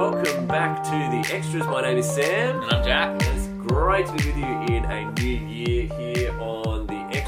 welcome back to the extras. My name is Sam. And I'm Jack. It's great to be with you in a new year here on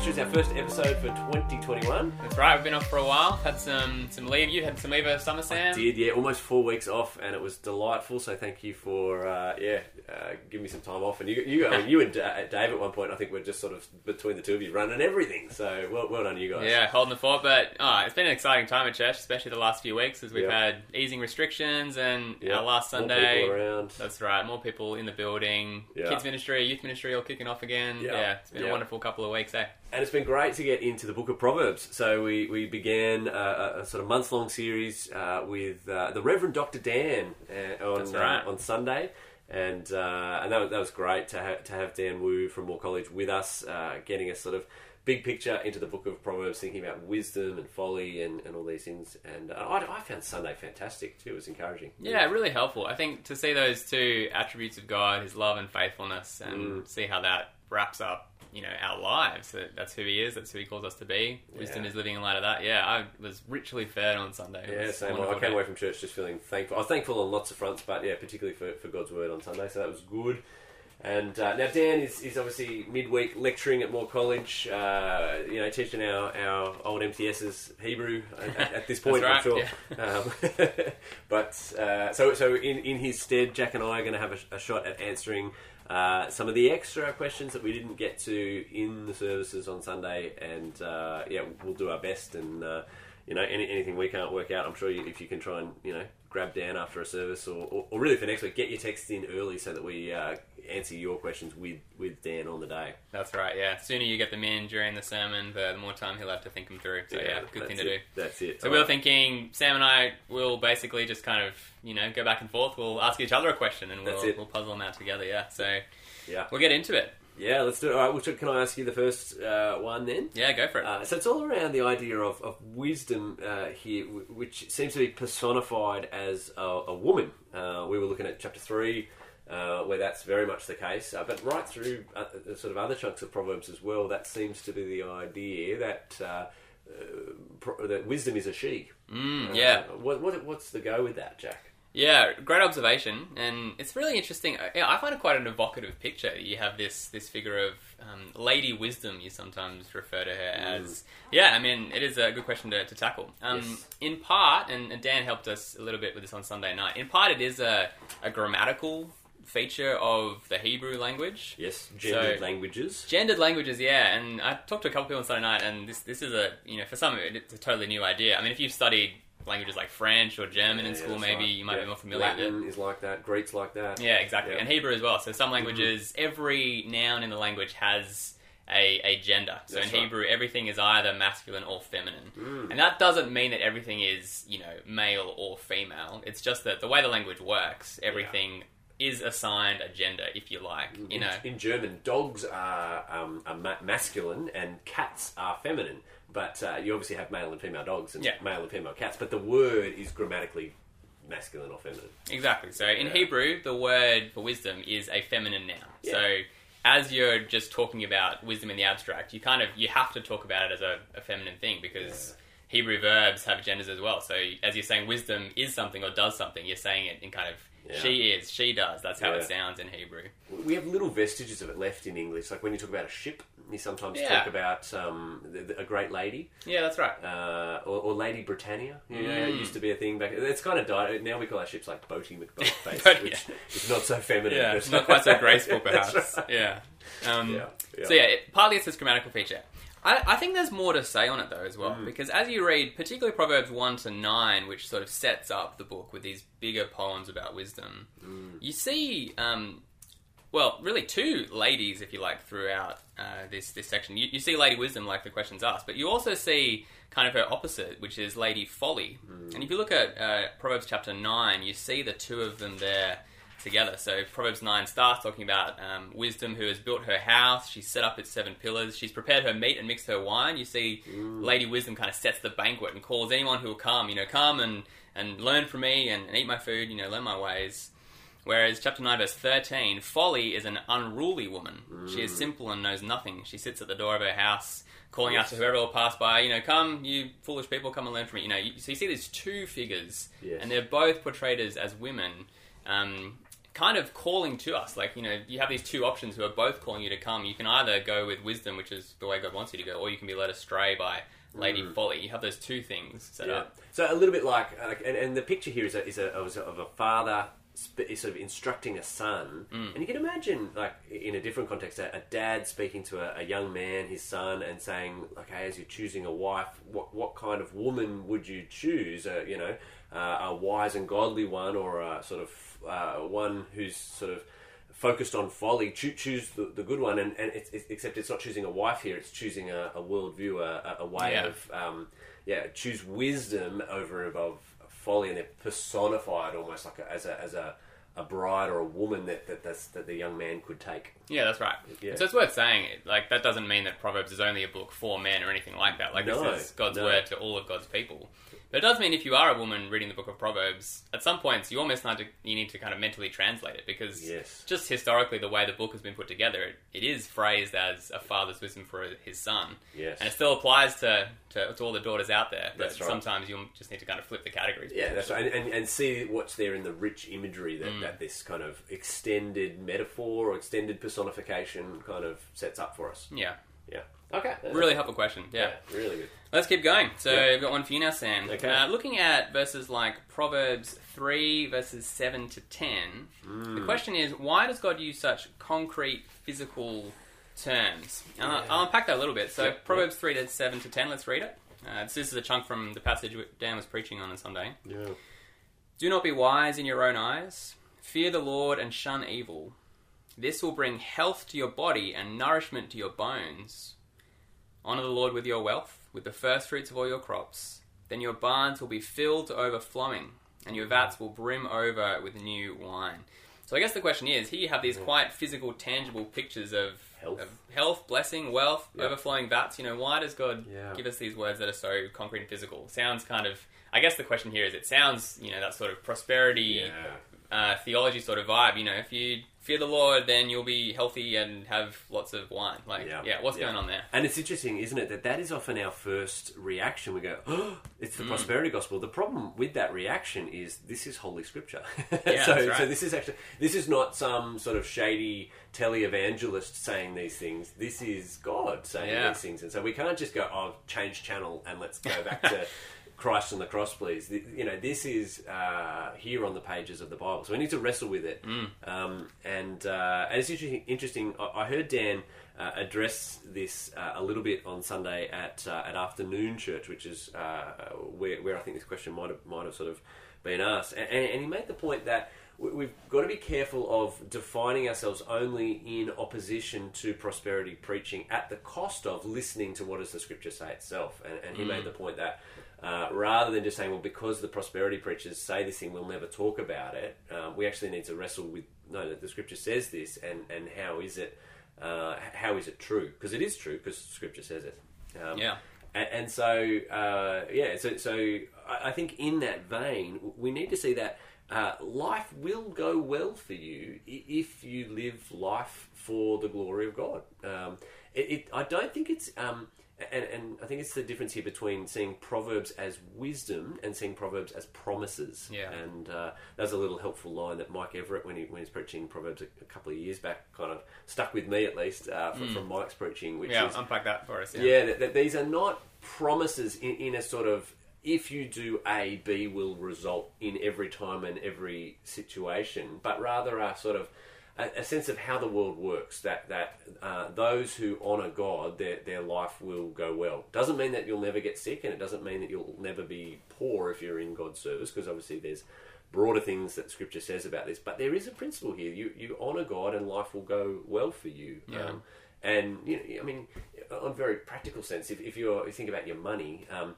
the extras. Our first episode for 2021. That's right, we've been off for a while. Had some some leave. You had some leave over summer, Sam. Did yeah, almost four weeks off, and it was delightful. So thank you for uh, yeah, uh, giving me some time off. And you, you, I mean, you and Da- Dave at one point, I think, we're just sort of between the two of you running everything. So well, well done, you guys. Yeah, holding the fort. But oh, it's been an exciting time at church, especially the last few weeks as we've Yeah. had easing restrictions and Yeah. our last More Sunday. people around. That's right, more people in the building. Yeah. Kids ministry, youth ministry all kicking off again. Yeah. It's been a wonderful couple of weeks, eh? And it's been great to get into the book of Proverbs. So we, we began uh, a, a sort of month long series uh, with uh, the Reverend Dr. Dan uh, on right. uh, on Sunday, and uh, and that was, that was great to have to have Dan Wu from Moore College with us, uh, getting a sort of big picture into the book of Proverbs, thinking about wisdom and folly and, and all these things. And uh, I, I found Sunday fantastic too. It was encouraging. Yeah, really helpful. I think to see those two attributes of God, His love and faithfulness, and Mm. see how that wraps up, you know, our lives. That- That's who He is. That's who He calls us to be. Wisdom Yeah. is living in light of that. Yeah, I was richly fed on Sunday. Yeah, same. I came day. away from church just feeling thankful. I was thankful on lots of fronts, but yeah, particularly for, for God's word on Sunday, so that was good. And uh, now Dan is, is obviously midweek lecturing at Moore College, uh, you know, teaching our, our old MTSs Hebrew at, at this point, That's I'm right, sure. Um, but uh, so so in, in his stead, Jack and I are going to have a, a shot at answering uh, some of the extra questions that we didn't get to in the services on Sunday, and uh, yeah, we'll do our best. And uh, you know, any, anything we can't work out, I'm sure you, if you can try and you know grab Dan after a service, or, or, or really for next week, get your texts in early so that we uh, answer your questions with with Dan on the day. That's right. Yeah, sooner you get them in during the sermon, the more time he'll have to think them through. So yeah, good that's thing to do. That's it. So we were thinking, Sam and I will basically just kind of, you know, go back and forth. We'll ask each other a question and we'll, we'll puzzle them out together. Yeah. So yeah, we'll get into it. Yeah. Let's do it. All right. Well, can I ask you the first uh, one then? Yeah, go for it. Uh, so it's all around the idea of, of wisdom uh, here, which seems to be personified as a, a woman. Uh, we were looking at chapter three, uh, where that's very much the case, uh, but right through uh, the sort of other chunks of Proverbs as well, that seems to be the idea that pro- that wisdom is a she. Mm, yeah. What, what, what's the go with that, Jack? Yeah, great observation, and it's really interesting. Yeah, I find it quite an evocative picture. You have this this figure of um, Lady Wisdom. You sometimes refer to her as. Yeah, I mean, it is a good question to, to tackle. Um, Yes. In part, and, and Dan helped us a little bit with this on Sunday night. In part, it is a, a grammatical feature of the Hebrew language. Yes, gendered So- languages. Gendered languages, yeah, and I talked to a couple people on Sunday night, and this this is a you know for some it's a totally new idea. I mean, if you've studied languages like French or German in school, that's maybe right. you might Yeah. be more familiar with it. Latin is like that. Greek's like that. Yeah, exactly. Yeah. And Hebrew as well. So some languages, every noun in the language has a, a gender. So That's in right. Hebrew, everything is either masculine or feminine. Mm. And that doesn't mean that everything is, you know, male or female. It's just that the way the language works, everything is assigned a gender, if you like. You in, know, in German, dogs are, um, are ma- masculine and cats are feminine. But uh, you obviously have male and female dogs and Yeah. male and female cats. But the word is grammatically masculine or feminine. Exactly. So in Yeah. Hebrew, the word for wisdom is a feminine noun. Yeah. So as you're just talking about wisdom in the abstract, you kind of you have to talk about it as a, a feminine thing because Hebrew verbs have genders as well. So as you're saying wisdom is something or does something, you're saying it in kind of Yeah. she is, she does. That's how Yeah. it sounds in Hebrew. We have little vestiges of it left in English. Like when you talk about a ship, you sometimes Yeah. talk about um, a great lady Yeah, that's right. uh, or, or Lady Britannia. You know, it Mm. used to be a thing back. It's kind of died. Now we call our ships like Boaty McBoatface, But, which is not so feminine. Yeah, but- it's not quite so graceful, perhaps. right. Yeah. Um, Yeah, yeah. So yeah, it, partly it's this grammatical feature. I, I think there's more to say on it though as well, Mm. because as you read, particularly Proverbs one to nine, which sort of sets up the book with these bigger poems about wisdom, Mm. you see, um, well, really two ladies, if you like, throughout uh, this this section. You, you see Lady Wisdom, like the questions asked, but you also see kind of her opposite, which is Lady Folly. And if you look at uh, Proverbs chapter nine, you see the two of them there together. So Proverbs 9 starts talking about um, wisdom who has built her house. She's set up its seven pillars. She's prepared her meat and mixed her wine. You see, Lady Wisdom kind of sets the banquet and calls anyone who will come, you know, come and, and learn from me and, and eat my food, you know, learn my ways. Whereas chapter 9, verse 13, folly is an unruly woman. She is mm. simple and knows nothing. She sits at the door of her house, calling out to whoever will pass by, you know, come, you foolish people, come and learn from me. You know, you, so you see these two figures, Yes. and they're both portrayed as, as women. um, kind of calling to us. Like, you know, you have these two options who are both calling you to come. You can either go with wisdom, which is the way God wants you to go, or you can be led astray by Lady mm. Folly. You have those two things set Yeah. up. So a little bit like, uh, like and, and the picture here is a, is a- of a father sp- sort of instructing a son, Mm. and you can imagine like in a different context, a, a dad speaking to a, a young man, his son, and saying, "Okay, as you're choosing a wife, what what kind of woman would you choose? Uh, you know, uh, a wise and godly one, or a sort of uh, one who's sort of focused on folly, choo- choose the, the good one. And, and it's, it's, except it's not choosing a wife here; it's choosing a, a worldview, a, way Yeah. of um, yeah, choose wisdom over and above folly, and they're personified almost like a, as a as a, a bride or a woman that that, that the young man could take. Yeah, that's right. Yeah. So it's worth saying. Like that doesn't mean that Proverbs is only a book for men or anything like that. Like No, this is God's no. word to all of God's people. But it does mean if you are a woman reading the book of Proverbs, at some points you almost need to you need to kind of mentally translate it because Yes. just historically the way the book has been put together, it, it is phrased as a father's wisdom for his son. Yes. And it still applies to, to, to all the daughters out there. But right. sometimes you just need to kind of flip the categories. Yeah, that's right, and, and, and see what's there in the rich imagery that, Mm. that this kind of extended metaphor or extended personification kind of sets up for us. Yeah. Yeah. Okay. Really helpful question. Yeah. Yeah, really good. Let's keep going. So Yeah. I've got one for you now, Sam. Okay. Uh, looking at verses like Proverbs 3, verses 7 to 10, Hmm. the question is why does God use such concrete physical terms? And I'll, I'll unpack that a little bit. So Yeah. Proverbs 3 to 7 to 10, let's read it. Uh, this is a chunk from the passage Dan was preaching on on Sunday. Yeah. Do not be wise in your own eyes. Fear the Lord and shun evil. This will bring health to your body and nourishment to your bones. Honor the Lord with your wealth, with the first fruits of all your crops. Then your barns will be filled to overflowing, and your vats will brim over with new wine. So I guess the question is, here you have these quite physical, tangible pictures of Health. of health blessing, wealth, Yeah. overflowing vats. You know, why does God Yeah. give us these words that are so concrete and physical? Sounds kind of. I guess the question here is, it sounds, you know, that sort of prosperity Yeah. Uh, theology sort of vibe. You know, if you fear the Lord, then you'll be healthy and have lots of wine. Like, Yeah. yeah, what's Yeah. going on there? And it's interesting, isn't it, that that is often our first reaction. We go, oh, it's the prosperity gospel. The problem with that reaction is this is Holy Scripture. Yeah, so, right. so this is actually, this is not some sort of shady televangelist saying these things. This is God saying these things. And so we can't just go, oh, change channel and let's go back to Christ on the cross, please. The- You know, this is uh, here on the pages of the Bible. So we need to wrestle with it. Mm. Um, and, uh, and it's interesting. interesting. I, I heard Dan uh, address this uh, a little bit on Sunday at uh, at afternoon church, which is uh, where, where I think this question might have might have sort of been asked. And, and he made the point that we- we've got to be careful of defining ourselves only in opposition to prosperity preaching at the cost of listening to what does the scripture say itself. And, and he made the point that uh, rather than just saying, well, because the prosperity preachers say this thing, we'll never talk about it, um, we actually need to wrestle with no, that the scripture says this, and, and how is it uh, how is it true? Because it is true, because scripture says it. Um, Yeah. and, and so, uh, yeah, so, so I, I think in that vein, we need to see that uh, life will go well for you if you live life for the glory of God. Um, it, it, I don't think it's, um, and, and I think it's the difference here between seeing Proverbs as wisdom and seeing Proverbs as promises. Yeah. And uh, that was a little helpful line that Mike Everett, when he when he was preaching Proverbs a, a couple of years back, kind of stuck with me at least uh, from, from Mike's preaching, which Yeah, is unpack that for us. Yeah. yeah, that, that these are not promises in, in a sort of if you do A, B will result in every time and every situation, but rather are sort of a, a sense of how the world works. That that uh, those who honour God, their their life will go well. Doesn't mean that you'll never get sick, and it doesn't mean that you'll never be poor if you're in God's service, because obviously there's broader things that Scripture says about this. But there is a principle here: you you honour God, and life will go well for you. Yeah. Um, and you know, I mean, on a very practical sense, if, if you're, think about your money, um,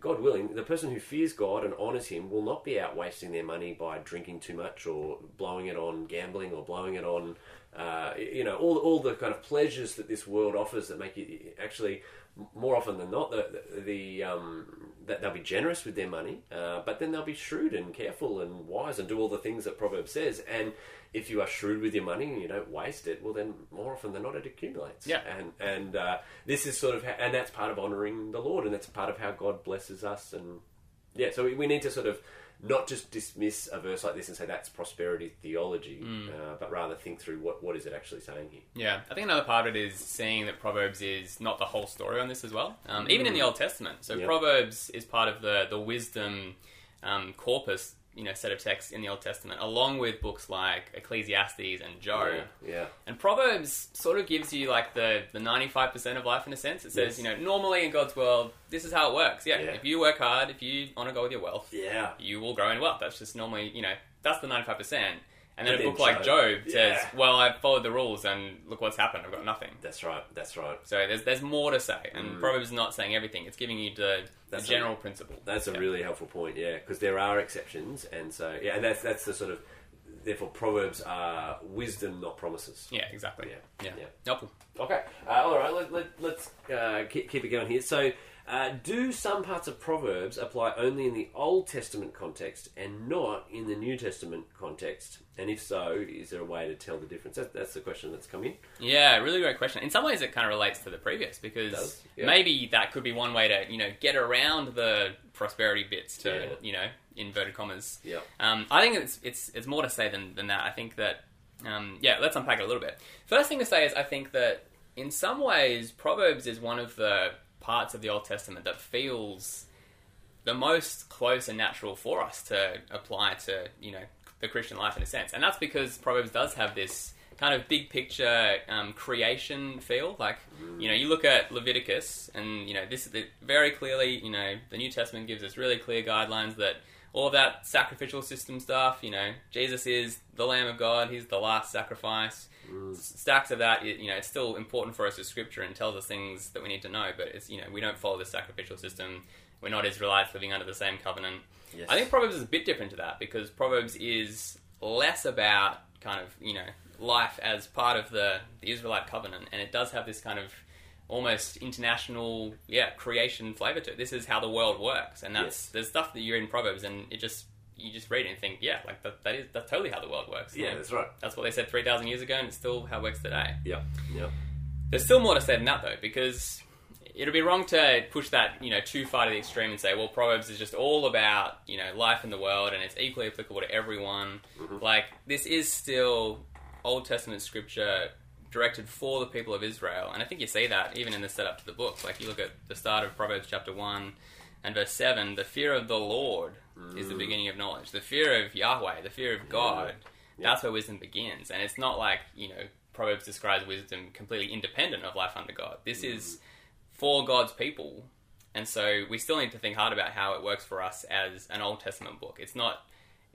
God willing, the person who fears God and honours Him will not be out wasting their money by drinking too much or blowing it on gambling or blowing it on, uh, you know, all all the kind of pleasures that this world offers that make you actually more often than not the, the um, that they'll be generous with their money, uh, but then they'll be shrewd and careful and wise and do all the things that Proverbs says. And if you are shrewd with your money and you don't waste it, well, then more often than not, it accumulates. Yeah. And and uh, this is sort of, how, and that's part of honouring the Lord, and that's part of how God blesses us and yeah. So we, we need to sort of not just dismiss a verse like this and say that's prosperity theology, Mm. uh, but rather think through what what is it actually saying here. Yeah, I think another part of it is seeing that Proverbs is not the whole story on this as well. Um, even in the Old Testament, so Mm. Yeah. Proverbs is part of the the wisdom um, corpus, you know, set of texts in the Old Testament, along with books like Ecclesiastes and Job. Yeah, yeah, And Proverbs sort of gives you like the the ninety five percent of life in a sense. It says, Yes. you know, normally in God's world, this is how it works. Yeah, Yeah. if you work hard, if you honor God with your wealth, yeah. you will grow in wealth. That's just normally, you know, that's the 95%. And then a book like Job- says, Yeah. well, I've followed the rules and look what's happened. I've got nothing. That's right. That's right. So there's there's more to say. And Proverbs is not saying everything. It's giving you the, the Mm. That's general principle. That's a really helpful point, yeah, because there are exceptions, and so yeah, and that's that's the sort of therefore proverbs are wisdom, not promises. Yeah, exactly. Yeah. Yeah. Yeah. Helpful. Okay, uh, all right, let, let, let's uh, keep, keep it going here. So, uh, do some parts of Proverbs apply only in the Old Testament context and not in the New Testament context? And if so, is there a way to tell the difference? That, that's the question that's come in. Yeah, really great question. In some ways, it kind of relates to the previous because does, yeah. maybe that could be one way to you know get around the prosperity bits to Yeah. you know inverted commas. Yeah. Um, I think it's it's it's more to say than than that. I think that um, yeah, let's unpack it a little bit. First thing to say is I think that in some ways Proverbs is one of the parts of the Old Testament that feels the most close and natural for us to apply to you know the Christian life in a sense, and that's because Proverbs does have this kind of big picture um, creation feel. Like you know, you look at Leviticus, and you know this is the, very clearly. You know, the New Testament gives us really clear guidelines that all that sacrificial system stuff. You know, Jesus is the Lamb of God; He's the last sacrifice. S- Stacks of that, you know, it's still important for us as Scripture and tells us things that we need to know. But it's you know, we don't follow the sacrificial system. We're not Israelites living under the same covenant. Yes. I think Proverbs is a bit different to that because Proverbs is less about kind of you know life as part of the, the Israelite covenant, and it does have this kind of almost international yeah creation flavor to it. This is how the world works, and that's Yes. there's stuff that you're in Proverbs, and it just you just read it and think yeah like that, that is that's totally how the world works. Yeah, Like, that's right. that's what they said three thousand years ago, and it's still how it works today. Yeah, yeah. There's still more to say than that, though, because it'd be wrong to push that you know too far to the extreme and say, well, Proverbs is just all about you know life in the world and it's equally applicable to everyone. Mm-hmm. Like this is still Old Testament scripture directed for the people of Israel, and I think you see that even in the setup to the book. Like you look at the start of Proverbs chapter one and verse seven: the fear of the Lord is the beginning of knowledge. The fear of Yahweh, the fear of God. Yeah. That's where wisdom begins, and it's not like you know Proverbs describes wisdom completely independent of life under God. This mm. is for God's people, and so we still need to think hard about how it works for us as an Old Testament book. It's not.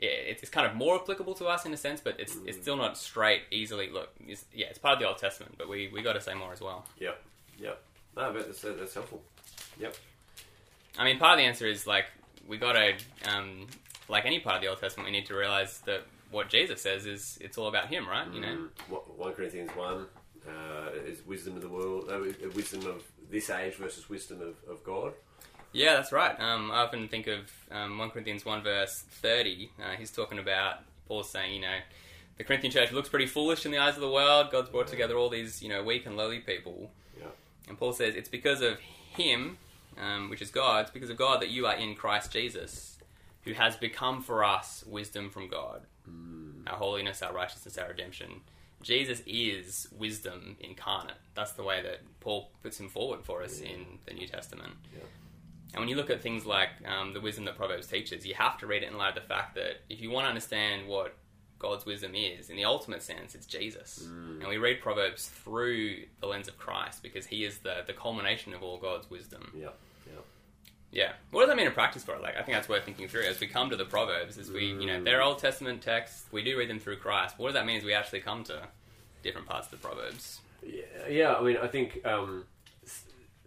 It's kind of more applicable to us in a sense, but it's it's mm. still not straight, easily. Look, it's, yeah, it's part of the Old Testament, but we we got to say more as well. Yep, yep. No, but that's, that's helpful. Yep. I mean, part of the answer is like we got to, um, like any part of the Old Testament, we need to realize that what Jesus says is it's all about Him, right? You know, Mm, 1 Corinthians 1 uh, is wisdom of the world, uh, wisdom of this age versus wisdom of, of God. Yeah, that's right. Um, I often think of um, 1 Corinthians 1 verse 30. Uh, he's talking about, Paul's saying, you know, the Corinthian church looks pretty foolish in the eyes of the world. God's brought together all these, you know, weak and lowly people. Yeah. And Paul says, it's because of him, um, which is God, it's because of God that you are in Christ Jesus, who has become for us wisdom from God, our holiness, our righteousness, our redemption. Jesus is wisdom incarnate. That's the way that Paul puts him forward for us in the New Testament. Yeah. And when you look at things like um, the wisdom that Proverbs teaches, you have to read it in light of the fact that if you want to understand what God's wisdom is, in the ultimate sense, it's Jesus. And we read Proverbs through the lens of Christ because he is the, the culmination of all God's wisdom. Yeah. Yeah. Yeah. What does that mean in practice for it? Like, I think that's worth thinking through as we come to the Proverbs, as we, you know, they're Old Testament texts, we do read them through Christ. What does that mean as we actually come to different parts of the Proverbs? Yeah, yeah. I mean, I think um,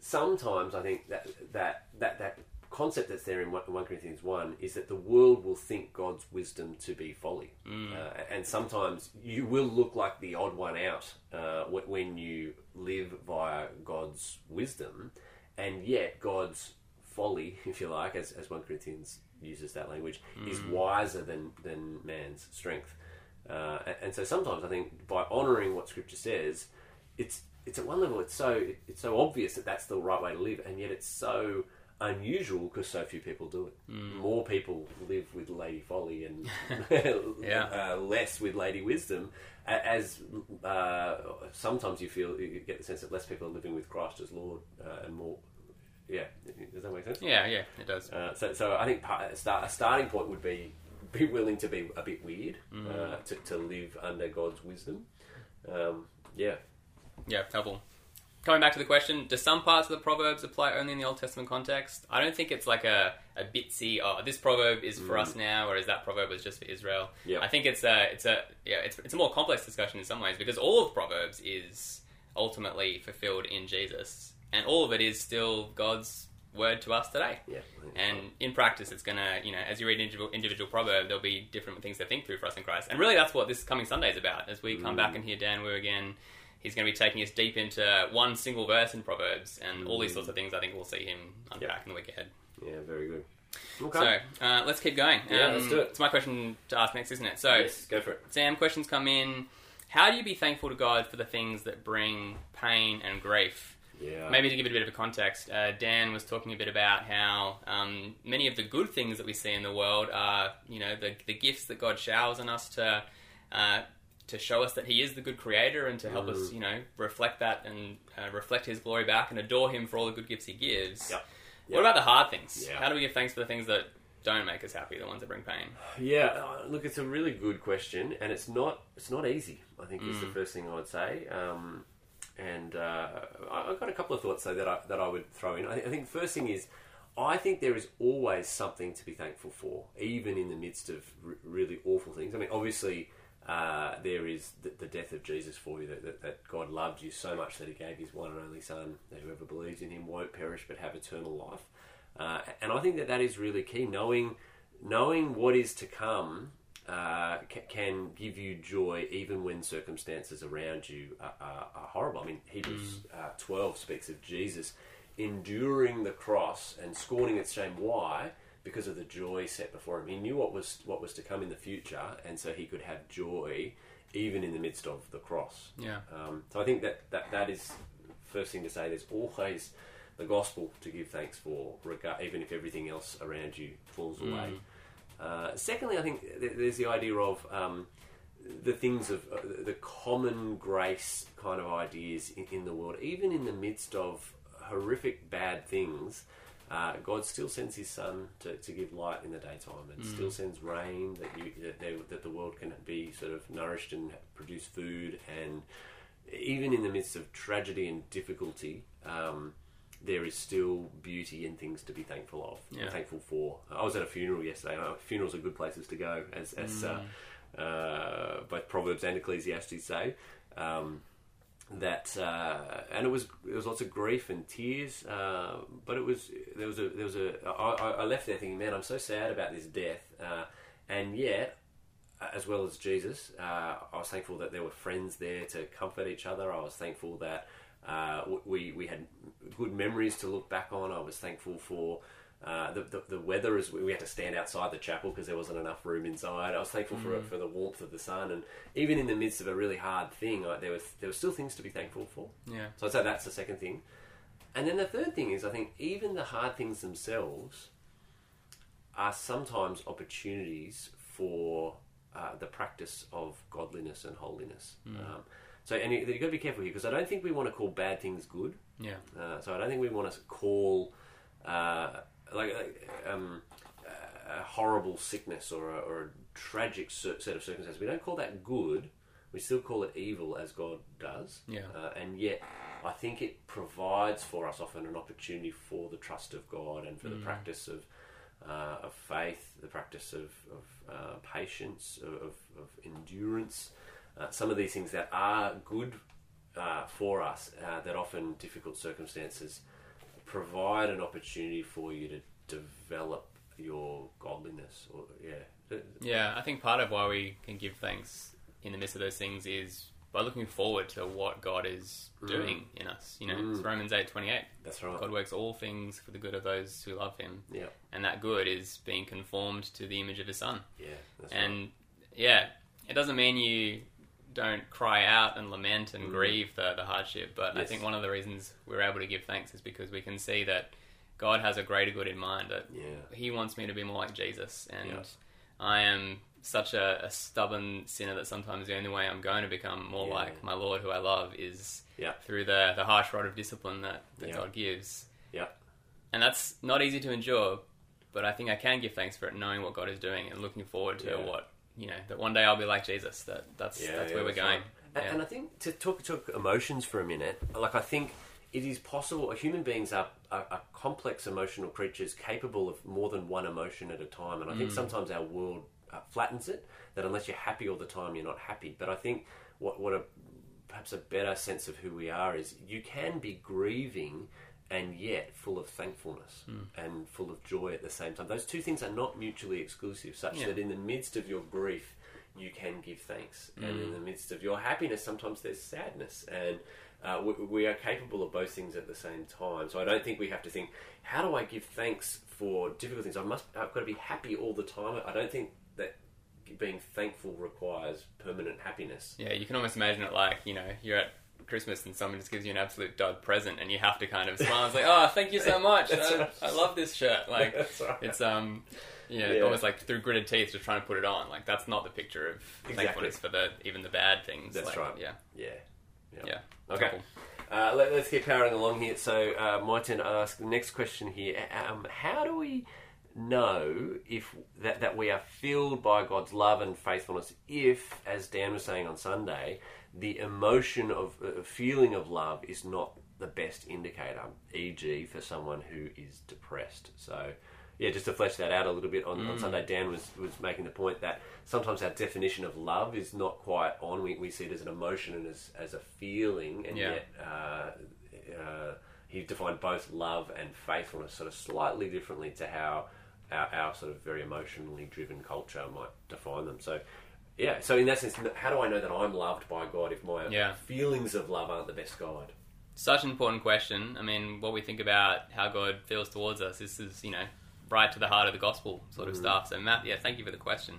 sometimes I think that that that that concept that's there in 1 1 Corinthians one is that the world will think God's wisdom to be folly, uh, and sometimes you will look like the odd one out uh, when you live via God's wisdom, and yet God's folly, if you like, as, as 1 Corinthians uses that language, is wiser than, than man's strength. Uh, and, and so sometimes I think by honouring what Scripture says, it's it's at one level it's so it's so obvious that that's the right way to live, and yet it's so unusual because so few people do it. More people live with Lady Folly and Yeah. uh, less with Lady Wisdom. As uh, sometimes you feel you get the sense that less people are living with Christ as Lord uh, and more. Yeah, does that make sense? Yeah, yeah, it does. Uh, so, so I think part, a, start, a starting point would be be willing to be a bit weird uh, to, to live under God's wisdom. Um, yeah, Yeah, helpful. Coming back to the question, do some parts of the proverbs apply only in the Old Testament context? I don't think it's like a, a bitsy. Oh, this proverb is for us mm. now, whereas that proverb was just for Israel. Yeah. I think it's a it's a yeah it's it's a more complex discussion in some ways because all of proverbs is ultimately fulfilled in Jesus, and all of it is still God's word to us today. yeah. And in practice, it's gonna, you know, as you read individual, individual proverb, there'll be different things to think through for us in Christ. And really, that's what this coming Sunday is about. As we come back mm. and hear Dan Wu again, he's going to be taking us deep into one single verse in Proverbs and all these sorts of things. I think we'll see him unpack in the week ahead. yeah, very good. Okay, So uh, let's keep going. Yeah, let's do it. It's my question to ask next, isn't it? So, yes, go for it. Sam, questions come in. How do you be thankful to God for the things that bring pain and grief? Yeah, Maybe to give it a bit of a context, uh, Dan was talking a bit about how um, many of the good things that we see in the world are, you know, the, the gifts that God showers on us to uh, to show us that He is the good Creator and to help us, Mm. you know, reflect that and uh, reflect His glory back and adore Him for all the good gifts He gives. Yep. What about the hard things? Yeah. How do we give thanks for the things that don't make us happy, the ones that bring pain? Yeah, uh, look, it's a really good question, and it's not it's not easy. I think is the first thing I would say. Um, and uh, I- I've got a couple of thoughts though that I that I would throw in. I, I think the first thing is. I think there is always something to be thankful for, even in the midst of r- really awful things. I mean, obviously, uh, there is the, the death of Jesus for you, that, that, that God loved you so much that He gave His one and only Son, that whoever believes in Him won't perish but have eternal life. Uh, and I think that that is really key. Knowing knowing what is to come uh, ca- can give you joy even when circumstances around you are, are, are horrible. I mean, Hebrews uh, 12 speaks of Jesus enduring the cross and scorning its shame. Why? Because of the joy set before him. He knew what was what was to come in the future, and so he could have joy even in the midst of the cross. Yeah. Um, so I think that, that that is first thing to say. There's always the gospel to give thanks for, even if everything else around you falls away. Uh, secondly, I think th- there's the idea of um, the things of uh, the common grace kind of ideas in, in the world, even in the midst of horrific bad things. Uh, God still sends His Son to, to give light in the daytime, and still sends rain that you that, they, that the world can be sort of nourished and produce food, and even in the midst of tragedy and difficulty, um, there is still beauty and things to be thankful of, Yeah. thankful for. I was at a funeral yesterday. Uh, funerals are good places to go, as, as uh, uh, both Proverbs and Ecclesiastes say. Um, that uh, and it was there was lots of grief and tears, uh, but it was there was a there was a I, I left there thinking, man, I'm so sad about this death, uh, and yet as well as Jesus, uh, I was thankful that there were friends there to comfort each other. I was thankful that uh, we we had good memories to look back on. I was thankful for. Uh, the, the, the weather is we had to stand outside the chapel because there wasn't enough room inside. I was thankful for for the warmth of the sun, and even in the midst of a really hard thing, I, there was there were still things to be thankful for. Yeah. So I'd say that's the second thing. And then the third thing is, I think even the hard things themselves are sometimes opportunities for uh, the practice of godliness and holiness. Um, so, and you, you've got to be careful here because I don't think we want to call bad things good. Yeah. Uh, so I don't think we want to call uh, like, like um, a horrible sickness or a, or a tragic set of circumstances. We don't call that good. We still call it evil, as God does. Yeah. Uh, and yet, I think it provides for us often an opportunity for the trust of God and for the practice of uh, of faith, the practice of, of uh, patience, of, of, of endurance. Uh, some of these things that are good uh, for us, uh, that often difficult circumstances provide an opportunity for you to develop your godliness. Or yeah, Yeah, I think part of why we can give thanks in the midst of those things is by looking forward to what God is mm. doing in us. You know, it's mm. Romans eight twenty eight. that's right. God works all things for the good of those who love Him, Yeah, and that good is being conformed to the image of His Son. yeah, that's right. And yeah, it doesn't mean you don't cry out and lament and mm-hmm. grieve the, the hardship, but I think one of the reasons we're able to give thanks is because we can see that God has a greater good in mind. That Yeah. He wants me to be more like Jesus, and Yeah. I am such a, a stubborn sinner that sometimes the only way I'm going to become more Yeah. like my Lord, who I love, is through the the harsh rod of discipline that, that. God gives. Yeah. And that's not easy to endure, but I think I can give thanks for it, knowing what God is doing and looking forward to what you know that one day I'll be like Jesus. That that's Yeah, that's yeah, where we're that's going. right. And, Yeah. and I think to talk talk emotions for a minute, like I think it is possible. Human beings are, are, are complex emotional creatures capable of more than one emotion at a time, and I Mm. think sometimes our world uh, flattens it. That unless you're happy all the time, you're not happy. But I think what what a perhaps a better sense of who we are is you can be grieving and yet full of thankfulness Hmm. and full of joy at the same time. Those two things are not mutually exclusive, such Yeah. that in the midst of your grief, you can give thanks, and Hmm. in the midst of your happiness, sometimes there's sadness, and uh, we, we are capable of both things at the same time. So I don't think we have to think, how do I give thanks for difficult things? I must, I've got to be happy all the time. I don't think that being thankful requires permanent happiness. Yeah, you can almost imagine it like, you know, you're at Christmas and someone just gives you an absolute dud present and you have to kind of smile and say, oh, thank you so much. I, right. I love this shirt. Like, right. it's, um, yeah, Yeah. almost like through gritted teeth just trying to put it on. Like, that's not the picture of Exactly. thankfulness for the, even the bad things. That's Like, right. Yeah. Yeah. Yeah. Okay. Cool. Uh, let, us keep powering along here. So, uh, my turn to ask the next question here. Um, how do we know if that, that we are filled by God's love and faithfulness if, as Dan was saying on Sunday, the emotion of uh, feeling of love is not the best indicator, e.g., for someone who is depressed. So, yeah, just to flesh that out a little bit, on, on Sunday, Dan was, was making the point that sometimes our definition of love is not quite on. We, we see it as an emotion and as, as a feeling, and Yeah. yet uh, uh, he defined both love and faithfulness sort of slightly differently to how our, our sort of very emotionally driven culture might define them. So, yeah, so in that sense, how do I know that I'm loved by God if my Yeah. feelings of love aren't the best guide? Such an important question. I mean, what we think about how God feels towards us, this is, you know, right to the heart of the gospel sort of stuff. So, Matt, yeah, thank you for the question.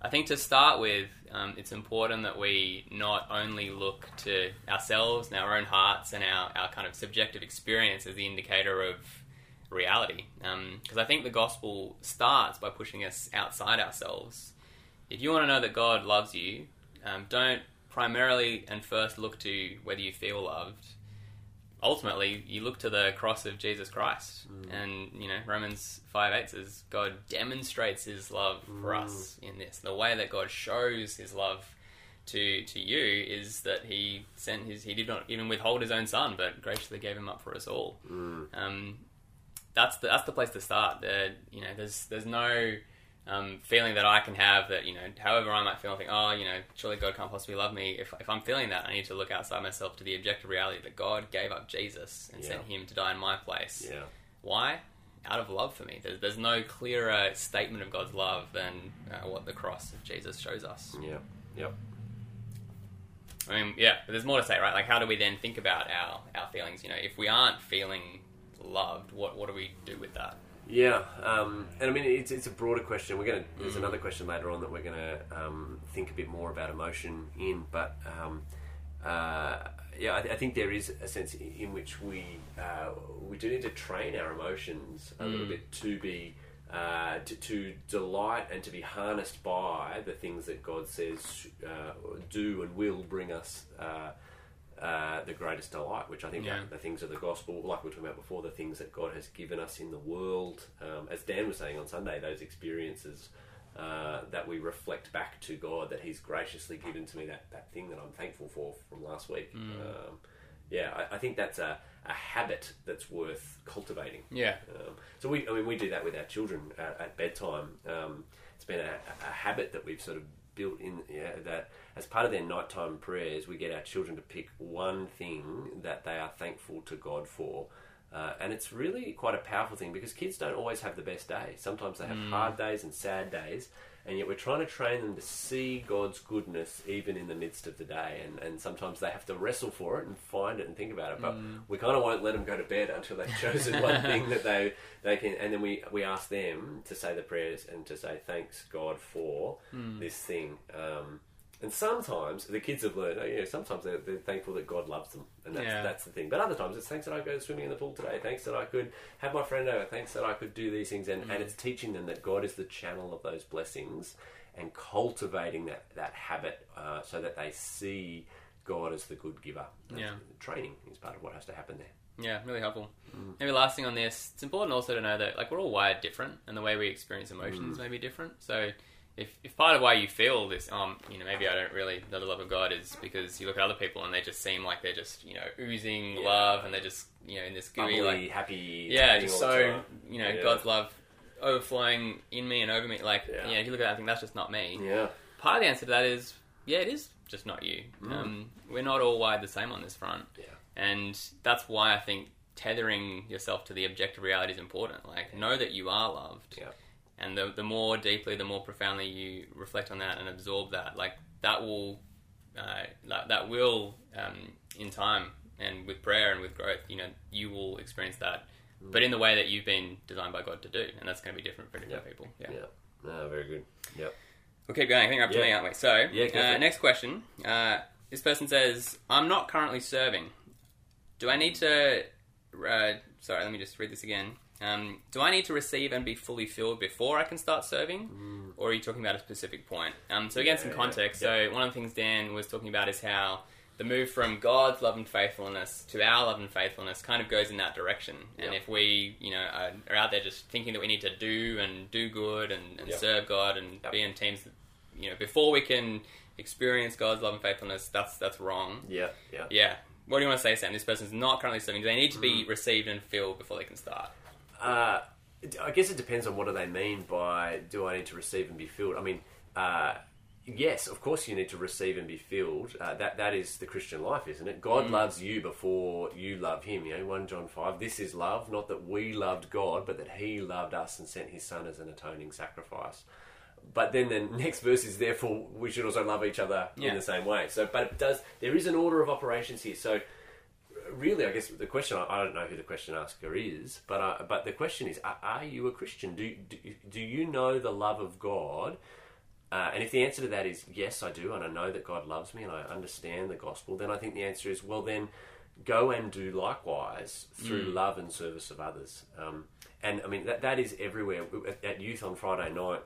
I think to start with, um, it's important that we not only look to ourselves and our own hearts and our, our kind of subjective experience as the indicator of reality. Because I think the gospel starts by pushing us outside ourselves. If you want to know that God loves you, um, don't primarily and first look to whether you feel loved. Ultimately, you look to the cross of Jesus Christ, and you know Romans five eight says God demonstrates His love for us in this. The way that God shows His love to to you is that He sent His He did not even withhold His own Son, but graciously gave Him up for us all. Um, that's the that's the place to start. There, you know, there's there's no um, feeling that I can have that you know, however I might feel, I think, oh, you know, surely God can't possibly love me. If if I'm feeling that, I need to look outside myself to the objective reality that God gave up Jesus and Yeah. sent Him to die in my place. Yeah. Why? Out of love for me. There's, there's no clearer statement of God's love than uh, what the cross of Jesus shows us. Yeah. Yep. I mean, yeah, but there's more to say, right? Like, how do we then think about our, our feelings? You know, if we aren't feeling loved, what what do we do with that? Yeah, um, and I mean it's, it's a broader question. We're gonna there's another question later on that we're gonna um, think a bit more about emotion in, but um, uh, yeah, I, th- I think there is a sense in, in which we uh, we do need to train our emotions a little bit to be uh, to, to delight and to be harnessed by the things that God says uh, do and will bring us. Uh, uh, the greatest delight, which I think Yeah. the things of the gospel, like we were talking about before, the things that God has given us in the world. Um, as Dan was saying on Sunday, those experiences uh, that we reflect back to God, that He's graciously given to me, that, that thing that I'm thankful for from last week. Um, yeah, I, I think that's a, a habit that's worth cultivating. Yeah. Um, so we, I mean, we do that with our children at, at bedtime. Um, it's been a, a habit that we've sort of built in. Yeah, that as part of their nighttime prayers, we get our children to pick one thing that they are thankful to God for. Uh, and it's really quite a powerful thing because kids don't always have the best day. Sometimes they have hard days and sad days, and yet we're trying to train them to see God's goodness even in the midst of the day. And, and sometimes they have to wrestle for it and find it and think about it. But we kind of won't let them go to bed until they've chosen one thing that they they can. And then we we ask them to say the prayers and to say thanks God for this thing. Um, And sometimes the kids have learned, oh, you know, sometimes they're, they're thankful that God loves them, and that's, Yeah. that's the thing. But other times it's thanks that I go swimming in the pool today, thanks that I could have my friend over, thanks that I could do these things, and, Mm. and it's teaching them that God is the channel of those blessings, and cultivating that that habit uh, so that they see God as the good giver. And Yeah. training is part of what has to happen there. Yeah, really helpful. Mm. Maybe last thing on this, it's important also to know that like we're all wired different, and the way we experience emotions Mm. may be different. So, if, if part of why you feel this, um, you know, maybe I don't really know the love of God is because you look at other people and they just seem like they're just you know oozing Yeah. love, and they're just you know in this gooey Bubbly, like happy, yeah, just so you know Yeah. God's love overflowing in me and over me. Like Yeah. if you look at that, I think that's just not me. Yeah, Part of the answer to that is yeah, it is just not you. Um, we're not all wired the same on this front. yeah. And that's why I think tethering yourself to the objective reality is important. Like, know that you are loved. Yeah. And the, the more deeply, the more profoundly you reflect on that and absorb that, like, that will, uh, that, that will, um, in time and with prayer and with growth, you know, you will experience that, but in the way that you've been designed by God to do. And that's going to be different for different Yeah. people. Yeah. Yeah, no, very good. Yep. We'll keep going. I think we're up to Yeah. me, aren't we? So, Yeah, uh, next question. Uh, this person says, "I'm not currently serving. Do I need to? Uh, sorry, let me just read this again. Um, do I need to receive and be fully filled before I can start serving, or are you talking about a specific point? Um, so again, some Mm. Yeah, context. yeah. So one of the things Dan was talking about is how the move from God's love and faithfulness to our love and faithfulness kind of goes in that direction. And Yeah. if we, you know, are, are out there just thinking that we need to do and do good and, and Yeah. serve God and be in teams, you know, before we can experience God's love and faithfulness, that's that's wrong. Yeah, yeah. Yeah. What do you want to say, Sam? This person's not currently serving. Do they need to be Mm. received and filled before they can start? Uh, I guess it depends on what do they mean by do I need to receive and be filled. I mean, uh, yes, of course you need to receive and be filled. Uh, that that is the Christian life, isn't it? God loves you before you love Him. You know, one John five. This is love, not that we loved God, but that He loved us and sent His Son as an atoning sacrifice. But then the next verse is therefore we should also love each other Yeah. in the same way. So, but it does. There is an order of operations here. So really, I guess the question I don't know who the question asker is, but uh, but the question is, are, are you a Christian? Do, do do you know the love of God? Uh, and if the answer to that is yes, I do, and I know that God loves me, and I understand the gospel, then I think the answer is well, then go and do likewise through love and service of others. Um, and I mean that that is everywhere. At, at youth on Friday night,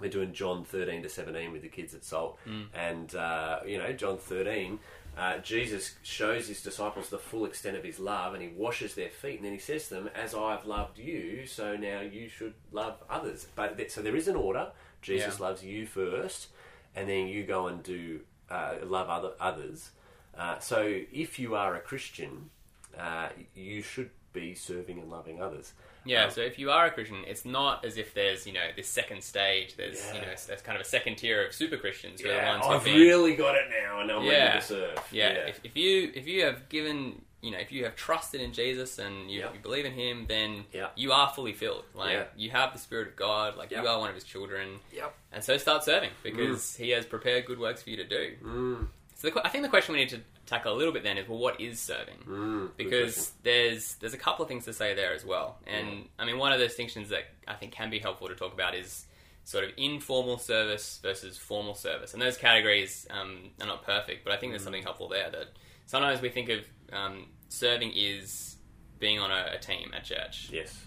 we're doing John 13 to 17 with the kids at Salt. And, uh, you know, John 13, uh, Jesus shows his disciples the full extent of his love and he washes their feet. And then he says to them, As I've loved you, so now you should love others. But th- So there is an order. Jesus Yeah. loves you first, and then you go and do uh, love other others. Uh, so if you are a Christian, uh, you should be serving and loving others. Yeah, Um, so if you are a Christian, it's not as if there's, you know, this second stage, there's, you know, there's kind of a second tier of super Christians who are the yeah, ones I've really got it now, and I'm Yeah. ready to serve. yeah, If, if you if you have given you know if you have trusted in Jesus and you, Yeah. you believe in Him, then Yeah. you are fully filled. Like Yeah. you have the Spirit of God. Like Yeah. you are one of His children. Yep. And so start serving because He has prepared good works for you to do. Mm, So the, I think the question we need to tackle a little bit then is well, what is serving? mm, because there's there's a couple of things to say there as well. And I mean, one of the distinctions that I think can be helpful to talk about is sort of informal service versus formal service. And those categories um, are not perfect, but I think there's something helpful there. That sometimes we think of um, serving is being on a, a team at church, yes,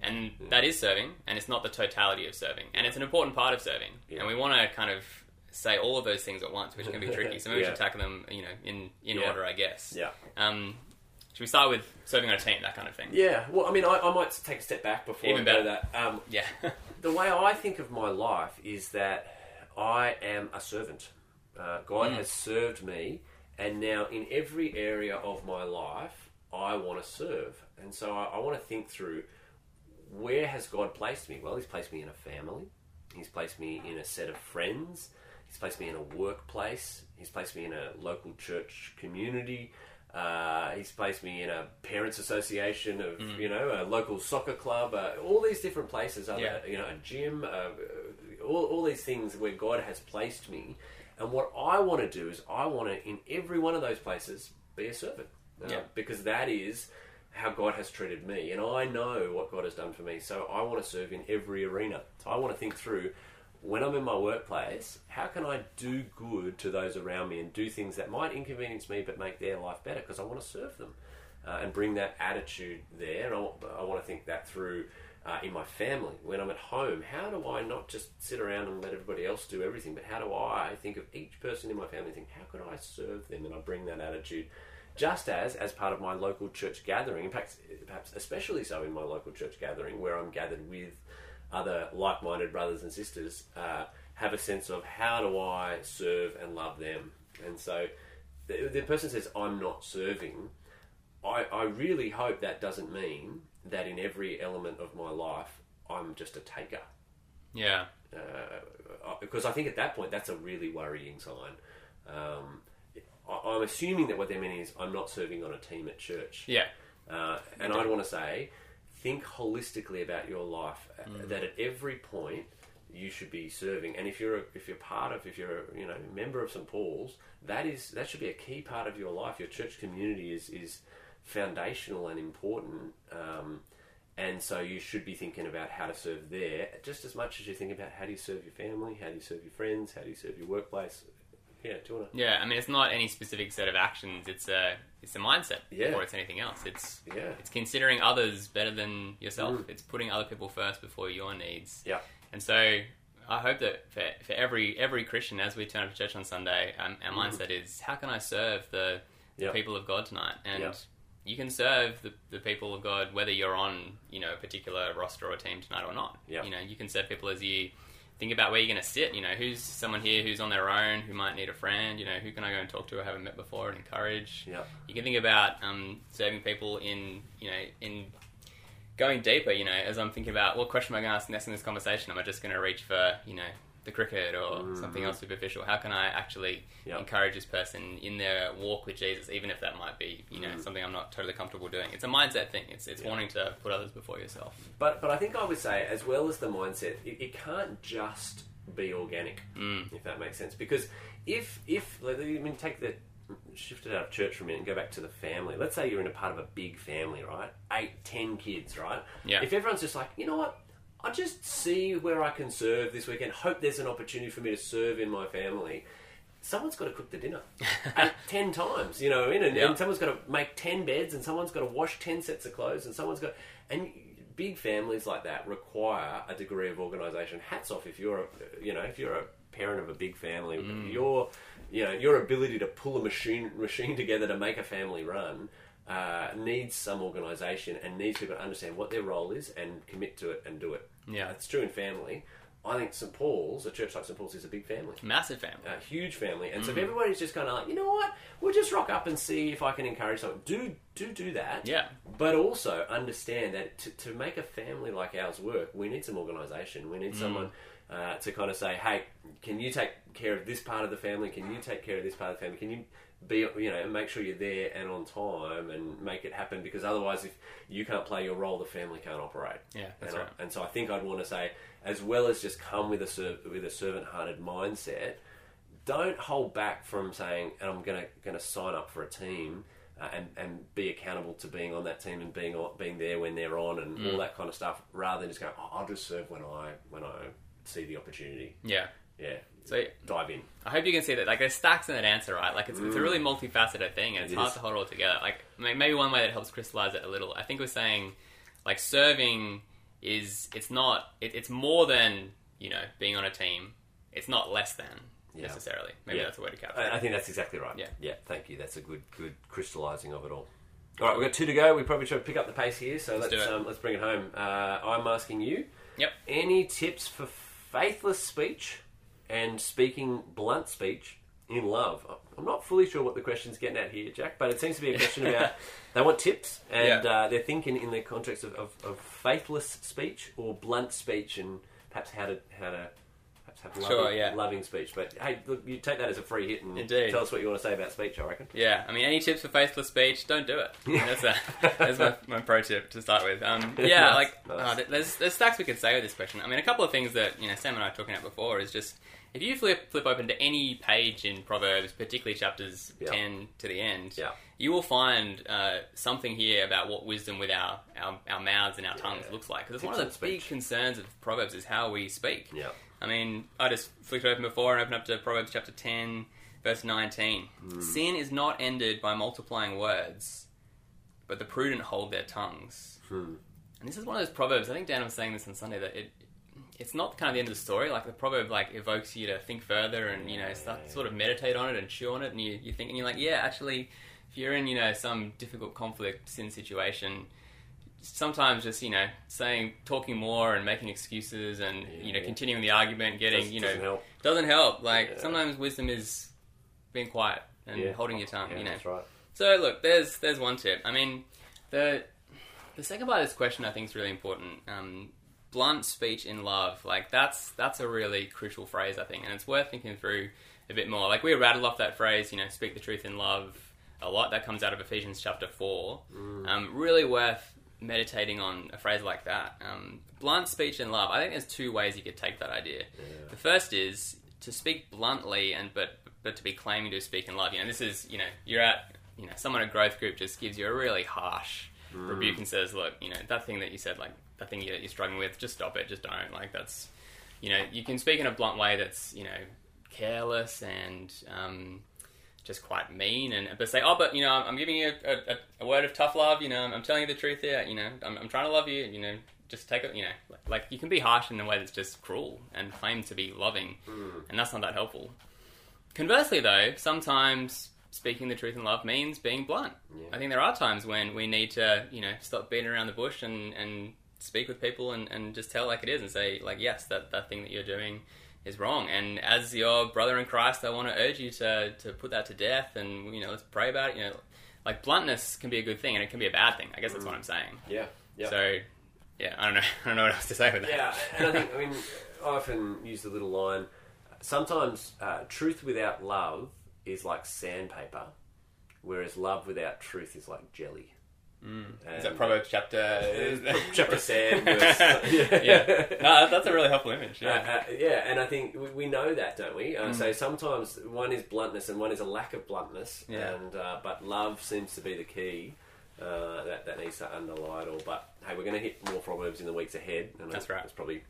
and that is serving, and it's not the totality of serving, and it's an important part of serving. Yeah. And we want to kind of say all of those things at once, which can be tricky. So maybe we should tackle them, you know, in in Yeah. order, I guess. yeah, Um, should we start with serving on a team, that kind of thing? yeah. Well, I mean, I, I might take a step back before Even I go better. that. Um, Yeah. the way I think of my life is that I am a servant. Uh, God Mm. has served me, and now in every area of my life, I want to serve. And so I, I want to think through where has God placed me? Well, He's placed me in a family. He's placed me in a set of friends. He's placed me in a workplace. He's placed me in a local church community. Uh, he's placed me in a parents' association of Mm. you know a local soccer club. Uh, all these different places. Other, Yeah. You know, a gym. Uh, all, all these things where God has placed me. And what I want to do is I want to in every one of those places be a servant. Uh, Yeah. Because that is how God has treated me, and I know what God has done for me. So I want to serve in every arena. So I want to think through when I'm in my workplace, how can I do good to those around me and do things that might inconvenience me but make their life better because I want to serve them uh, and bring that attitude there. And I, wa- I want to think that through uh, in my family. When I'm at home, how do I not just sit around and let everybody else do everything, but how do I think of each person in my family and think, how could I serve them? And I bring that attitude just as as part of my local church gathering, in fact, perhaps especially so in my local church gathering, where I'm gathered with other like-minded brothers and sisters, uh, have a sense of how do I serve and love them. And so, the, the person says, "I'm not serving." I, I really hope that doesn't mean that in every element of my life I'm just a taker Yeah. uh, because I think at that point that's a really worrying sign. Um, I- I'm assuming that what they mean is I'm not serving on a team at church. Yeah. Uh, and I'd want to say, think holistically about your life. uh, That at every point you should be serving. And if you're a, if you're part of if you're a, you know member of St Paul's, that is that should be a key part of your life. Your church community is is foundational and important. Um, and so you should be thinking about how to serve there just as much as you think about how do you serve your family, how do you serve your friends, how do you serve your workplace. Yeah, do you want to? Yeah, I mean, it's not any specific set of actions. It's a it's a mindset Yeah. before it's anything else. It's Yeah. it's considering others better than yourself. Mm. It's putting other people first before your needs. Yeah. And so I hope that for, for every every Christian, as we turn up to church on Sunday, um, our mindset is how can I serve the, the Yeah. people of God tonight? And Yeah. you can serve the, the people of God whether you're on you know a particular roster or team tonight or not. Yeah. You know, you can serve people as you think about where you're going to sit. You know, who's someone here who's on their own who might need a friend. You know, who can I go and talk to I haven't met before and encourage. Yeah. You can think about um, serving people in you know in going deeper, you know, as I'm thinking about what question am I going to ask next in this conversation? Am I just going to reach for, you know, the cricket or something else superficial? How can I actually Yeah. encourage this person in their walk with Jesus, even if that might be, you know, something I'm not totally comfortable doing? It's a mindset thing. It's it's Yeah. wanting to put others before yourself. But but I think I would say, as well as the mindset, it, it can't just be organic, Mm. if that makes sense. Because if if I mean, take the shift it out of church for a minute and go back to the family. Let's say you're in a part of a big family, right? Eight, ten kids, right? Yeah. If everyone's just like, you know what? I just see where I can serve this weekend. Hope there's an opportunity for me to serve in my family. Someone's got to cook the dinner eight, ten times, you know, what I mean? and, Yeah. and someone's got to make ten beds, and someone's got to wash ten sets of clothes, and someone's got and big families like that require a degree of organisation. Hats off if you're, a, you know, if you're a parent of a big family, Mm. your, you know, your ability to pull a machine machine together to make a family run. Uh, needs some organisation and needs people to understand what their role is and commit to it and do it. Yeah. it's true in family. I think St Paul's, a church like St Paul's, is a big family Massive family. a huge family, and so Mm. if everybody's just kind of like, you know what, we'll just rock up and see if I can encourage someone. Do do do that. Yeah. But also understand that to, to make a family like ours work, we need some organisation. We need Mm. someone uh, to kind of say, hey, can you take care of this part of the family? Can you take care of this part of the family? Can you be, you know, and make sure you're there and on time and make it happen? Because otherwise, if you can't play your role, the family can't operate. Yeah, that's and, I- right. and so I think I'd want to say, as well as just come with a ser- with a servant-hearted mindset, don't hold back from saying, and I'm gonna gonna sign up for a team. Uh, and, and be accountable to being on that team and being on, being there when they're on and Mm. all that kind of stuff, rather than just go, oh, I'll just serve when I when I see the opportunity. Yeah. Yeah, So dive in. I hope you can see that. Like, there's stacks in that answer, right? Like, it's, it's a really multifaceted thing, and it's Mm. It hard to hold all together. Like, may- maybe one way that helps crystallize it a little. I think we're saying, like, serving is it's not it, it's more than you know being on a team. It's not less than Yeah. necessarily. Maybe Yeah. that's a way to capture. I. I think that's exactly right. Yeah. yeah. Thank you. That's a good good crystallising of it all. All right, we've got two to go. We probably should pick up the pace here, so let's Let's um, let's bring it home. Uh, I'm asking you. Yep. Any tips for faithless speech and speaking blunt speech in love? I'm not fully sure what the question's getting at here, Jack, but it seems to be a question about they want tips and Yeah. uh, they're thinking in the context of, of, of faithless speech or blunt speech and perhaps how to how to perhaps have loving, Sure, yeah. loving speech. But hey, look, you take that as a free hit and Indeed. tell us what you want to say about speech. I reckon. Yeah, I mean, any tips for faithless speech? Don't do it. That's, a, that's my, my pro tip to start with. Um, yeah, Nice, like nice. uh, there's there's stacks we could say with this question. I mean, a couple of things that you know Sam and I were talking about before is just if you flip flip open to any page in Proverbs, particularly chapters Yeah. ten to the end, Yeah. you will find uh, something here about what wisdom with our, our, our mouths and our tongues Yeah. looks like. Because it's one of the big concerns of Proverbs is how we speak. Yeah. I mean, I just flicked open before and opened up to Proverbs chapter 10, verse 19. Hmm. Sin is not ended by multiplying words, but the prudent hold their tongues. Hmm. And this is one of those proverbs. I think Dan was saying this on Sunday that it it's not kind of the end of the story. Like the proverb like evokes you to think further and you know start, sort of meditate on it and chew on it, and you you think and you're like, yeah, actually, if you're in you know some difficult conflict sin situation. Sometimes just you know saying, talking more and making excuses and you know continuing the argument, getting Does- you know doesn't help. doesn't help. Like Yeah. sometimes wisdom is being quiet and Yeah. holding your tongue. Yeah, you know, that's right. so look, there's there's one tip. I mean, the the second part of this question I think is really important. Um, blunt speech in love, like that's that's a really crucial phrase I think, and it's worth thinking through a bit more. Like we rattle off that phrase, you know, speak the truth in love a lot. That comes out of Ephesians chapter four. Um, really worth meditating on a phrase like that. Um, blunt speech in love. I think there's two ways you could take that idea. The first is to speak bluntly and but but to be claiming to speak in love. You know, this is you know you're at you know someone at growth group just gives you a really harsh rebuke and says, look, you know that thing that you said, like that thing that you're struggling with, just stop it, just don't. Like that's you know you can speak in a blunt way that's you know careless and um, just quite mean and but say, oh, but you know, I'm, I'm giving you a, a, a word of tough love. You know, I'm, I'm telling you the truth here. You know, I'm, I'm trying to love you. You know, just take it. You know, like, like you can be harsh in a way that's just cruel and claim to be loving, and that's not that helpful. Conversely, though, sometimes speaking the truth in love means being blunt. Yeah. I think there are times when we need to, you know, stop beating around the bush and, and speak with people and, and just tell like it is and say, like, yes, that, that thing that you're doing is wrong. And as your brother in Christ, I want to urge you to, to put that to death and, you know, let's pray about it. You know, like bluntness can be a good thing and it can be a bad thing. I guess that's what I'm saying. Yeah. Yeah. So, yeah, I don't know. I don't know what else to say with that. Yeah, and I think I mean I often use the little line. Sometimes uh, truth without love is like sandpaper, whereas love without truth is like jelly. Mm. Is that Proverbs chapter? Chapter verse- yeah. yeah. No, that's a really helpful image. Uh, Yeah. uh, yeah, and I think we, we know that, don't we? Uh, Mm. So sometimes one is bluntness and one is a lack of bluntness, Yeah. and uh, but love seems to be the key uh, that that needs to underlie it all. But hey, we're going to hit more proverbs in the weeks ahead, and That's right. It's probably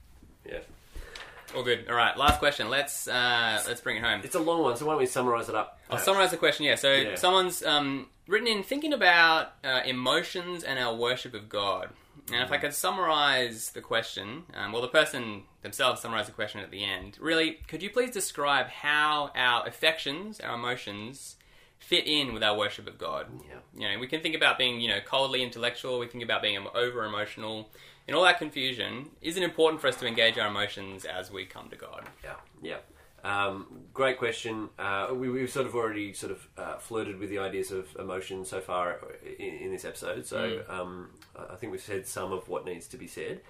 yeah, All good. All right. Last question. Let's uh, let's bring it home. it's a long one, so why don't we summarise it up? I'll summarize the question. Yeah. So Yeah. someone's um, written in thinking about uh, emotions and our worship of God. And if I could summarize the question, um, well, the person themselves summarize the question at the end. Really, could you please describe how our affections, our emotions, fit in with our worship of God? Yeah. You know, we can think about being, you know, coldly intellectual. We think about being over emotional. In all that confusion, is it important for us to engage our emotions as we come to God? Yeah, yeah. Um, great question. Uh, we, we've sort of already sort of uh, flirted with the ideas of emotion so far in, in this episode. So um, I think we've said some of what needs to be said.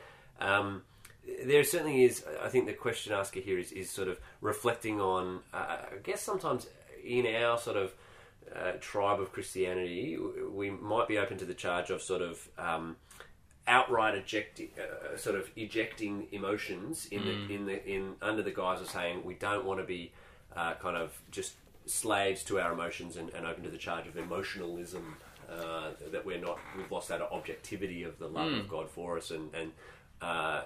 Um, there certainly is. I think the question asker here is, is sort of reflecting on. Uh, I guess sometimes in our sort of uh, tribe of Christianity, we might be open to the charge of sort of. Outright ejecting, uh, sort of ejecting emotions in the in the in under the guise of saying we don't want to be uh, kind of just slaves to our emotions and, and open to the charge of emotionalism. Uh, that we're not, we've lost that objectivity of the love of God for us, and and uh,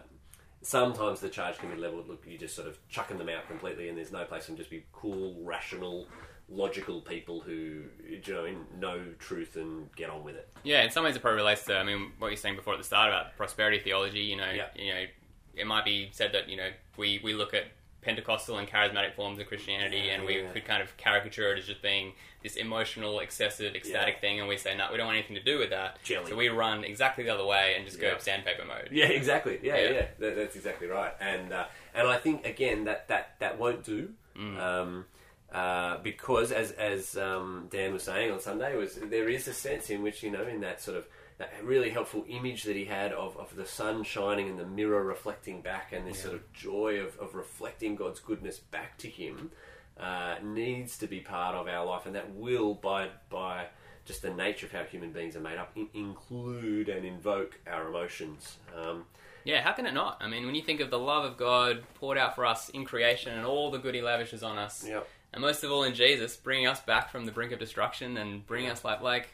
sometimes the charge can be leveled. Look, you're just sort of chucking them out completely, and there's no place to Just be cool, rational, logical people who you know know truth and get on with it. Yeah, in some ways it probably relates to I mean what you're saying before at the start about prosperity theology. You know, Yeah. you know, it might be said that you know we we look at Pentecostal and charismatic forms of Christianity, and we Yeah. could kind of caricature it as just being this emotional, excessive, ecstatic Yeah. thing, and we say no, we don't want anything to do with that. Jelly. So we run exactly the other way and just go Yeah. sandpaper mode. Yeah, exactly. Yeah, Yeah. yeah, That, that's exactly right. And uh, and I think again that that that won't do. Um, uh, because as as um, Dan was saying on Sunday, was there is a sense in which you know in that sort of that really helpful image that he had of, of the sun shining and the mirror reflecting back, and this sort of joy of, of reflecting God's goodness back to him uh, needs to be part of our life, and that will by by just the nature of how human beings are made up in, include and invoke our emotions. Um, Yeah, how can it not? I mean, when you think of the love of God poured out for us in creation and all the good He lavishes on us, Yep. And most of all in Jesus, bringing us back from the brink of destruction and bringing us like like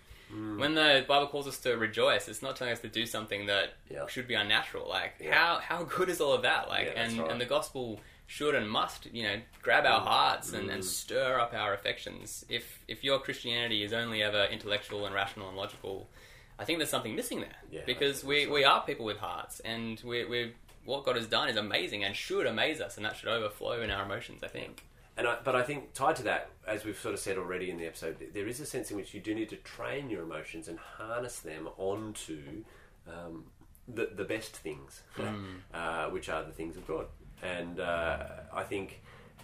when the Bible calls us to rejoice, it's not telling us to do something that Yeah. should be unnatural. Like Yeah. how how good is all of that? Like Yeah, and right. and the gospel should and must you know grab our hearts and, Mm. and stir up our affections. If if your Christianity is only ever intellectual and rational and logical, I think there's something missing there Yeah, because we, that's we are people with hearts and we we what God has done is amazing and should amaze us and that should overflow in our emotions. I think. And I, but I think tied to that, as we've sort of said already in the episode, there is a sense in which you do need to train your emotions and harness them onto um, the the best things, uh, which are the things of God. And uh, I think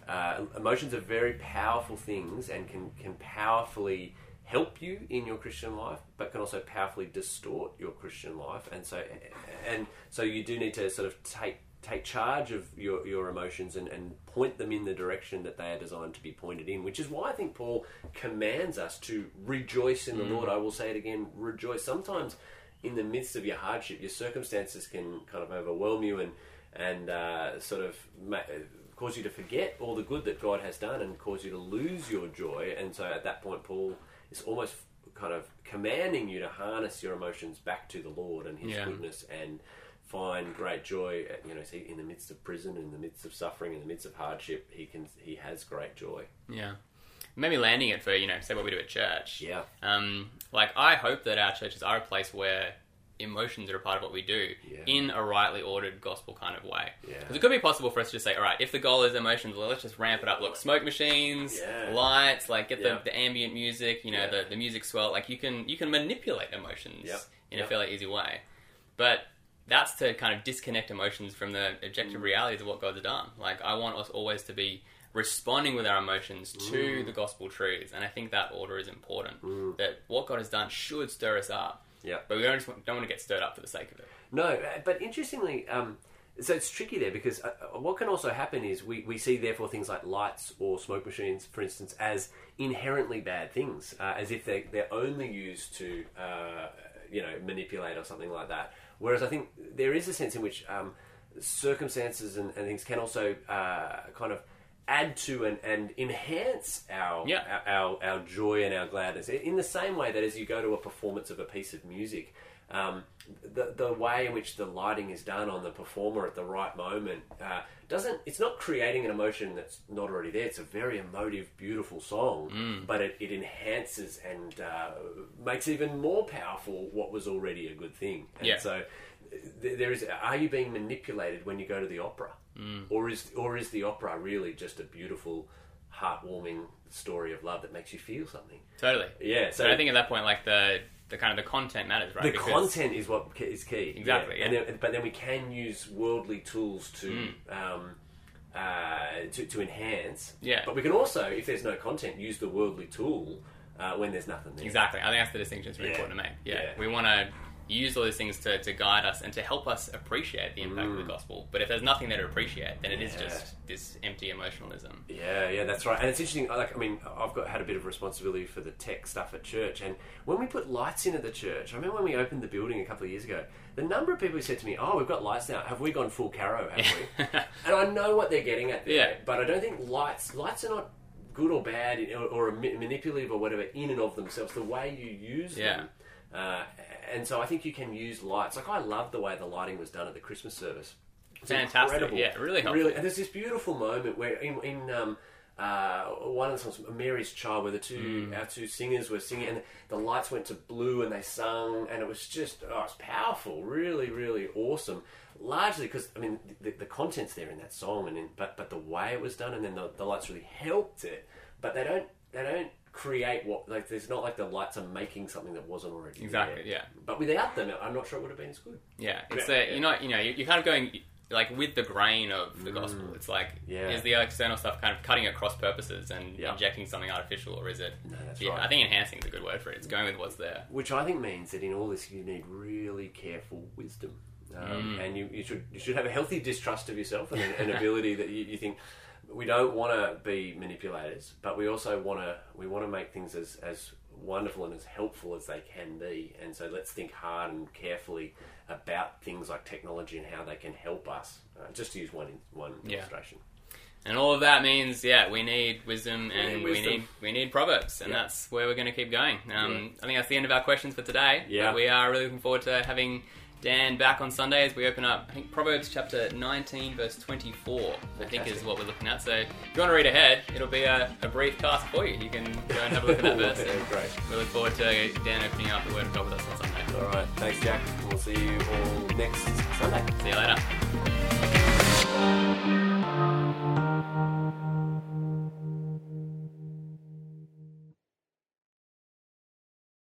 uh, emotions are very powerful things and can can powerfully help you in your Christian life, but can also powerfully distort your Christian life. And so and so you do need to sort of take take charge of your, your emotions and, and point them in the direction that they are designed to be pointed in, which is why I think Paul commands us to rejoice in the Lord. I will say it again, rejoice. Sometimes in the midst of your hardship, your circumstances can kind of overwhelm you and, and uh, sort of ma- cause you to forget all the good that God has done and cause you to lose your joy. And so at that point, Paul is almost kind of commanding you to harness your emotions back to the Lord and His Yeah. goodness and find great joy. You know, see, in the midst of prison, in the midst of suffering, in the midst of hardship, he can he has great joy. Yeah. Maybe landing it for, you know, say what we do at church. Yeah, Um, like, I hope that our churches are a place where emotions are a part of what we do Yeah. in a rightly ordered gospel kind of way. Yeah. Because it could be possible for us to say, all right, if the goal is emotions, well, let's just ramp it up. Look, smoke machines, Yeah. lights, like get Yeah. the, the ambient music, you know, Yeah. the, the music swell. Like you can you can manipulate emotions Yep. in Yep. a fairly easy way. But that's to kind of disconnect emotions from the objective Mm. realities of what God's done. Like I want us always to be responding with our emotions to Mm. the gospel truths, and I think that order is important. That what God has done should stir us up, yeah. but we don't just want, don't want to get stirred up for the sake of it. No, uh, but interestingly, um, so it's tricky there because uh, uh, what can also happen is we, we see therefore things like lights or smoke machines, for instance, as inherently bad things, uh, as if they they're only used to uh, you know manipulate or something like that. Whereas I think there is a sense in which um, circumstances and, and things can also uh, kind of add to and, and enhance our, Yeah. our, our our joy and our gladness in the same way that as you go to a performance of a piece of music um, the, the way in which the lighting is done on the performer at the right moment uh, doesn't it's not creating an emotion that's not already there it's a very emotive beautiful song Mm. but it, it enhances and uh, makes even more powerful what was already a good thing and Yeah. so th- there is are you being manipulated when you go to the opera Mm. or is or is the opera really just a beautiful heartwarming story of love that makes you feel something Totally. yeah so So I think at that point, like the the kind of the content matters, right? the Because- content is what is key Exactly, and yeah. Mm. then, but then we can use worldly tools to um, uh, to, to enhance Yeah. but we can also if there's no content use the worldly tool uh, when there's nothing there Exactly. I think that's the distinction that's really Yeah. important to make. Yeah. Yeah. We want to use all these things to, to guide us and to help us appreciate the impact of the gospel. But if there's nothing there to appreciate, then it is Mm. Yeah. just this empty emotionalism. Yeah, yeah, that's right. And it's interesting. Like, I mean, I've got had a bit of responsibility for the tech stuff at church, and when we put lights in at the church, I remember when we opened the building a couple of years ago. The number of people who said to me, "Oh, we've got lights now. Have we gone full caro? Have we?" and I know what they're getting at there, Yeah. but I don't think lights lights are not good or bad or, or manipulative or whatever in and of themselves. The way you use Yeah. them. Uh, and so I think you can use lights. Like I love the way the lighting was done at the Christmas service. It's Fantastic. incredible. Yeah, really helpful. Really, and there's this beautiful moment where in, in um, uh, one of the songs, Mary's Child, where the two Mm. our two singers were singing, and the lights went to blue, and they sung, and it was just oh, it's powerful, really, really awesome. Largely because I mean the, the content's there in that song, and in, but but the way it was done, and then the, the lights really helped it. But they don't they don't create what like there's not like the lights are making something that wasn't already Exactly, there. yeah. But without them, I'm not sure it would have been as good. Yeah. It's yeah. you're not, you know, you're, kind of going like with the grain of the gospel. It's like, Mm. Yeah. is the external stuff kind of cutting at cross purposes and Yeah. injecting something artificial, or is it? No, that's yeah, right. I think enhancing is a good word for it. It's going with what's there. Which I think means that in all this you need really careful wisdom, um, and you, you should you should have a healthy distrust of yourself and an, an ability that you, you think we don't want to be manipulators, but we also want to we want to make things as as wonderful and as helpful as they can be, and so let's think hard and carefully about things like technology and how they can help us. Uh, just to use one one Yeah. illustration. And all of that means, yeah, we need wisdom and need we need we need proverbs, and Yeah. that's where we're going to keep going. Um, I think that's the end of our questions for today. Yeah. But we are really looking forward to having Dan back on Sunday as we open up. I think Proverbs chapter 19, verse 24. I think is what we're looking at. So if you want to read ahead, it'll be a, a brief task for you. You can go and have a look at that verse. Yeah, great. We look forward to Dan opening up the Word of God with us on Sunday. All right. Thanks, Jack. We'll see you all next Sunday. See you later.